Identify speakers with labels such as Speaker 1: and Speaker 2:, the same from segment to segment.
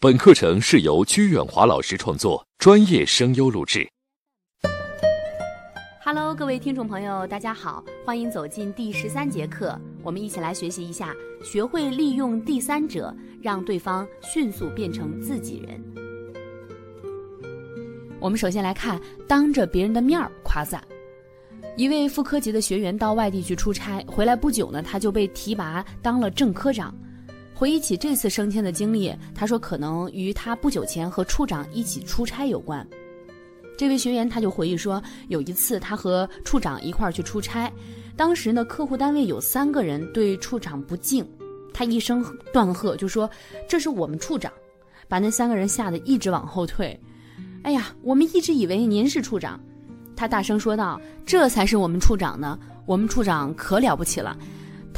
Speaker 1: 本课程是由鞠远华老师创作，专业声优录制。
Speaker 2: Hello，各位听众朋友，大家好，欢迎走进第十三节课，我们一起来学习一下，学会利用第三者，让对方迅速变成自己人。我们首先来看，当着别人的面儿夸赞。一位副科级的学员到外地去出差，回来不久呢，他就被提拔当了正科长。回忆起这次升迁的经历，他说可能与他不久前和处长一起出差有关。这位学员他就回忆说，有一次他和处长一块儿去出差，当时呢客户单位有三个人对处长不敬，他一声断喝就说：“这是我们处长。”把那三个人吓得一直往后退。哎呀，我们一直以为您是处长，他大声说道：“这才是我们处长呢，我们处长可了不起了。”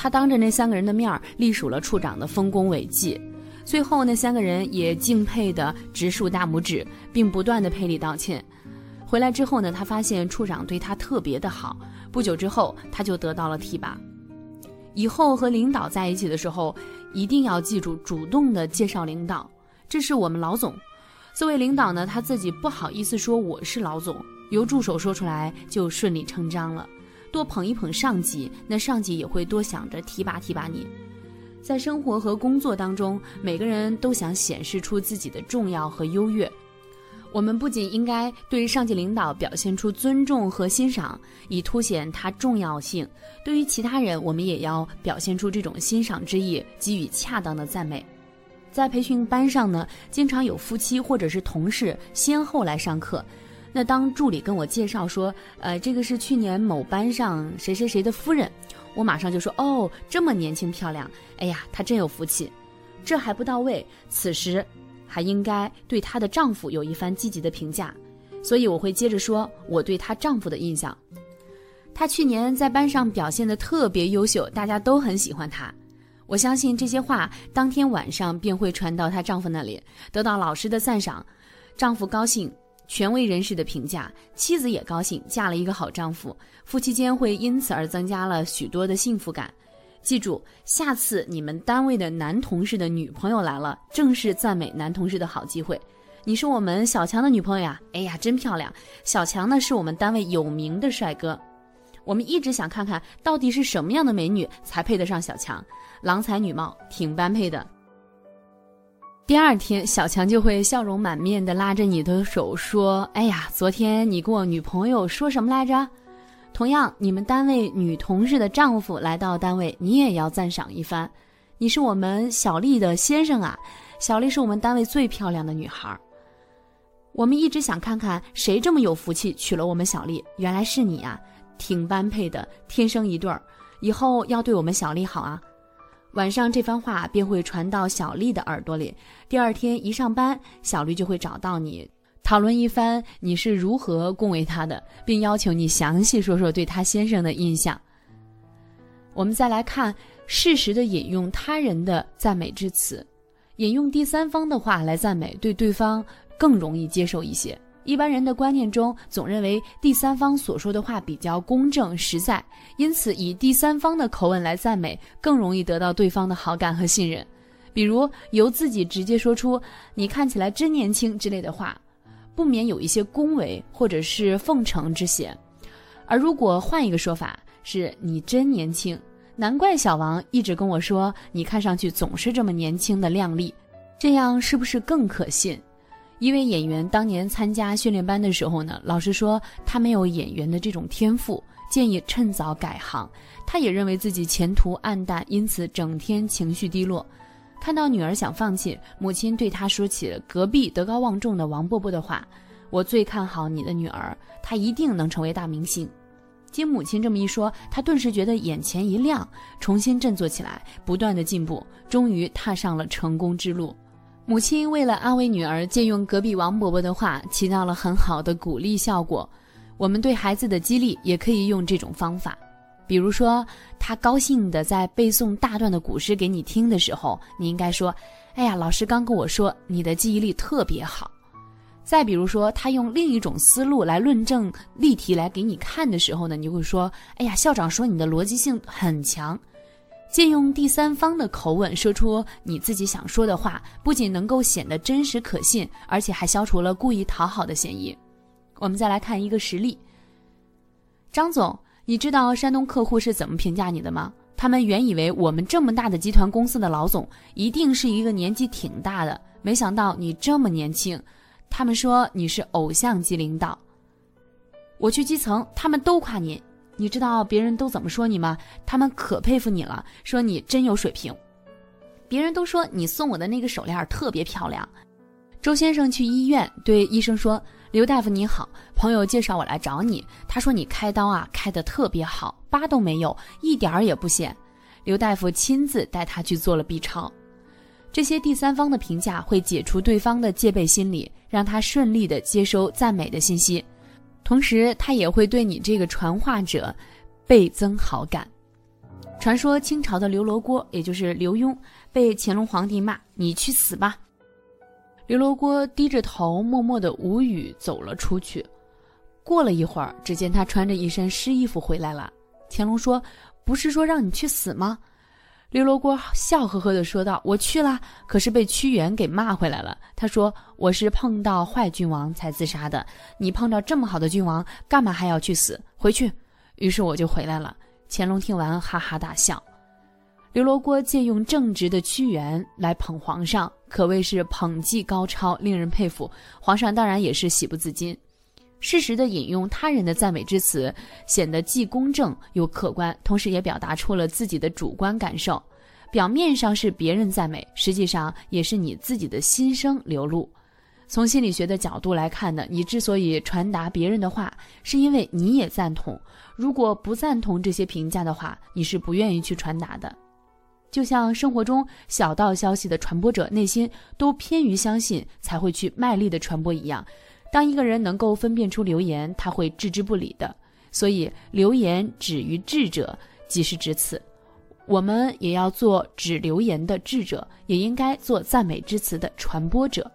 Speaker 2: 他当着那三个人的面儿隶属了处长的丰功伟绩，最后那三个人也敬佩的直竖大拇指，并不断的赔礼道歉。回来之后呢，他发现处长对他特别的好，不久之后他就得到了提拔。以后和领导在一起的时候，一定要记住主动的介绍领导，这是我们老总。作为领导呢，他自己不好意思说我是老总，由助手说出来就顺理成章了。多捧一捧上级，那上级也会多想着提拔提拔你。在生活和工作当中，每个人都想显示出自己的重要和优越。我们不仅应该对上级领导表现出尊重和欣赏，以凸显他重要性；对于其他人，我们也要表现出这种欣赏之意，给予恰当的赞美。在培训班上呢，经常有夫妻或者是同事先后来上课。那当助理跟我介绍说，呃，这个是去年某班上谁谁谁的夫人，我马上就说，哦，这么年轻漂亮，哎呀，她真有福气。这还不到位，此时还应该对她的丈夫有一番积极的评价，所以我会接着说我对她丈夫的印象。她去年在班上表现的特别优秀，大家都很喜欢她。我相信这些话当天晚上便会传到她丈夫那里，得到老师的赞赏，丈夫高兴。权威人士的评价，妻子也高兴，嫁了一个好丈夫，夫妻间会因此而增加了许多的幸福感。记住，下次你们单位的男同事的女朋友来了，正是赞美男同事的好机会。你是我们小强的女朋友呀？哎呀，真漂亮！小强呢，是我们单位有名的帅哥。我们一直想看看到底是什么样的美女才配得上小强，郎才女貌，挺般配的。第二天，小强就会笑容满面的拉着你的手说：“哎呀，昨天你跟我女朋友说什么来着？”同样，你们单位女同事的丈夫来到单位，你也要赞赏一番。你是我们小丽的先生啊，小丽是我们单位最漂亮的女孩。我们一直想看看谁这么有福气娶了我们小丽，原来是你啊，挺般配的，天生一对儿，以后要对我们小丽好啊。晚上这番话便会传到小丽的耳朵里。第二天一上班，小丽就会找到你，讨论一番你是如何恭维她的，并要求你详细说说对她先生的印象。我们再来看，适时的引用他人的赞美之词，引用第三方的话来赞美，对对方更容易接受一些。一般人的观念中，总认为第三方所说的话比较公正实在，因此以第三方的口吻来赞美，更容易得到对方的好感和信任。比如由自己直接说出“你看起来真年轻”之类的话，不免有一些恭维或者是奉承之嫌。而如果换一个说法，是你真年轻，难怪小王一直跟我说你看上去总是这么年轻的靓丽，这样是不是更可信？一位演员当年参加训练班的时候呢，老师说他没有演员的这种天赋，建议趁早改行。他也认为自己前途暗淡，因此整天情绪低落。看到女儿想放弃，母亲对他说起了隔壁德高望重的王伯伯的话：“我最看好你的女儿，她一定能成为大明星。”经母亲这么一说，他顿时觉得眼前一亮，重新振作起来，不断的进步，终于踏上了成功之路。母亲为了安慰女儿，借用隔壁王伯伯的话，起到了很好的鼓励效果。我们对孩子的激励也可以用这种方法，比如说，他高兴的在背诵大段的古诗给你听的时候，你应该说：“哎呀，老师刚跟我说你的记忆力特别好。”再比如说，他用另一种思路来论证例题来给你看的时候呢，你会说：“哎呀，校长说你的逻辑性很强。”借用第三方的口吻说出你自己想说的话，不仅能够显得真实可信，而且还消除了故意讨好的嫌疑。我们再来看一个实例。张总，你知道山东客户是怎么评价你的吗？他们原以为我们这么大的集团公司的老总一定是一个年纪挺大的，没想到你这么年轻。他们说你是偶像级领导。我去基层，他们都夸你。你知道别人都怎么说你吗？他们可佩服你了，说你真有水平。别人都说你送我的那个手链特别漂亮。周先生去医院对医生说：“刘大夫你好，朋友介绍我来找你，他说你开刀啊开得特别好，疤都没有，一点儿也不显。”刘大夫亲自带他去做了 B 超。这些第三方的评价会解除对方的戒备心理，让他顺利的接收赞美的信息。同时，他也会对你这个传话者倍增好感。传说清朝的刘罗锅，也就是刘墉，被乾隆皇帝骂：“你去死吧！”刘罗锅低着头，默默的无语走了出去。过了一会儿，只见他穿着一身湿衣服回来了。乾隆说：“不是说让你去死吗？”刘罗锅笑呵呵地说道：“我去了，可是被屈原给骂回来了。他说我是碰到坏君王才自杀的，你碰到这么好的君王，干嘛还要去死？回去。于是我就回来了。”乾隆听完哈哈大笑。刘罗锅借用正直的屈原来捧皇上，可谓是捧技高超，令人佩服。皇上当然也是喜不自禁。适时的引用他人的赞美之词，显得既公正又客观，同时也表达出了自己的主观感受。表面上是别人赞美，实际上也是你自己的心声流露。从心理学的角度来看呢，你之所以传达别人的话，是因为你也赞同。如果不赞同这些评价的话，你是不愿意去传达的。就像生活中小道消息的传播者内心都偏于相信，才会去卖力的传播一样。当一个人能够分辨出流言，他会置之不理的。所以，流言止于智者，即是指此。我们也要做止流言的智者，也应该做赞美之词的传播者。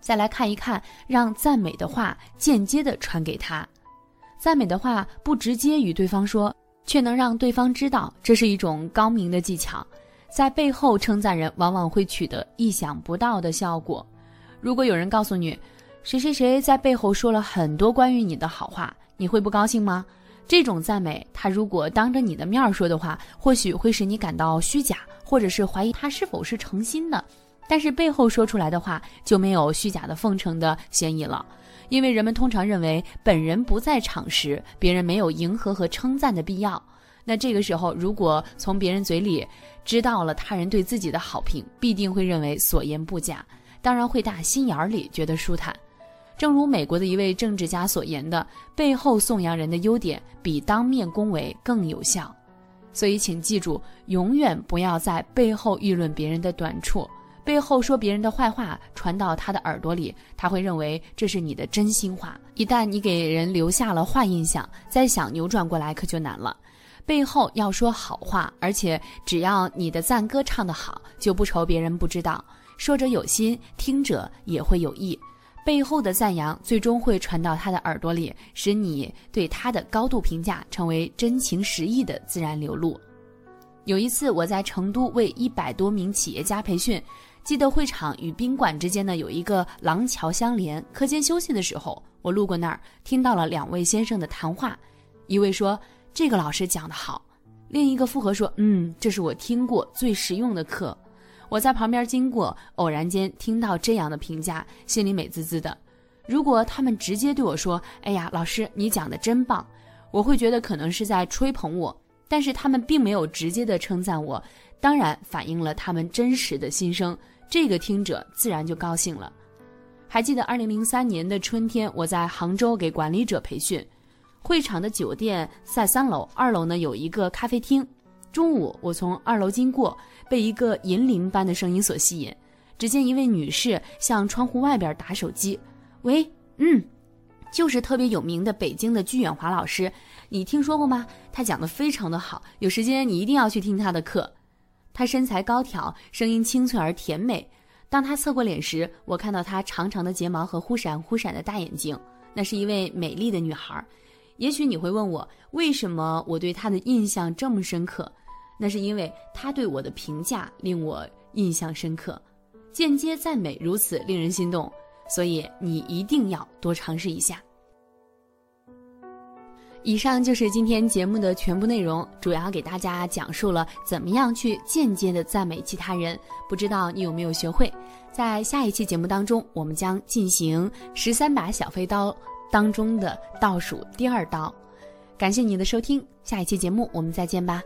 Speaker 2: 再来看一看，让赞美的话间接的传给他。赞美的话不直接与对方说，却能让对方知道，这是一种高明的技巧。在背后称赞人，往往会取得意想不到的效果。如果有人告诉你，谁谁谁在背后说了很多关于你的好话，你会不高兴吗？这种赞美，他如果当着你的面说的话，或许会使你感到虚假，或者是怀疑他是否是诚心的。但是背后说出来的话就没有虚假的奉承的嫌疑了，因为人们通常认为本人不在场时，别人没有迎合和称赞的必要。那这个时候，如果从别人嘴里知道了他人对自己的好评，必定会认为所言不假，当然会打心眼里觉得舒坦。正如美国的一位政治家所言的：“背后颂扬人的优点，比当面恭维更有效。”所以，请记住，永远不要在背后议论别人的短处，背后说别人的坏话，传到他的耳朵里，他会认为这是你的真心话。一旦你给人留下了坏印象，再想扭转过来可就难了。背后要说好话，而且只要你的赞歌唱得好，就不愁别人不知道。说者有心，听者也会有意。背后的赞扬最终会传到他的耳朵里，使你对他的高度评价成为真情实意的自然流露。有一次，我在成都为一百多名企业家培训，记得会场与宾馆之间呢有一个廊桥相连。课间休息的时候，我路过那儿，听到了两位先生的谈话。一位说：“这个老师讲得好。”另一个附和说：“嗯，这是我听过最实用的课。”我在旁边经过，偶然间听到这样的评价，心里美滋滋的。如果他们直接对我说：“哎呀，老师，你讲的真棒”，我会觉得可能是在吹捧我。但是他们并没有直接的称赞我，当然反映了他们真实的心声，这个听者自然就高兴了。还记得二零零三年的春天，我在杭州给管理者培训，会场的酒店在三楼，二楼呢有一个咖啡厅。中午我从二楼经过。被一个银铃般的声音所吸引，只见一位女士向窗户外边打手机。喂，嗯，就是特别有名的北京的居远华老师，你听说过吗？他讲的非常的好，有时间你一定要去听他的课。他身材高挑，声音清脆而甜美。当他侧过脸时，我看到他长长的睫毛和忽闪忽闪的大眼睛，那是一位美丽的女孩。也许你会问我，为什么我对她的印象这么深刻？那是因为他对我的评价令我印象深刻，间接赞美如此令人心动，所以你一定要多尝试一下。以上就是今天节目的全部内容，主要给大家讲述了怎么样去间接的赞美其他人。不知道你有没有学会？在下一期节目当中，我们将进行十三把小飞刀当中的倒数第二刀。感谢你的收听，下一期节目我们再见吧。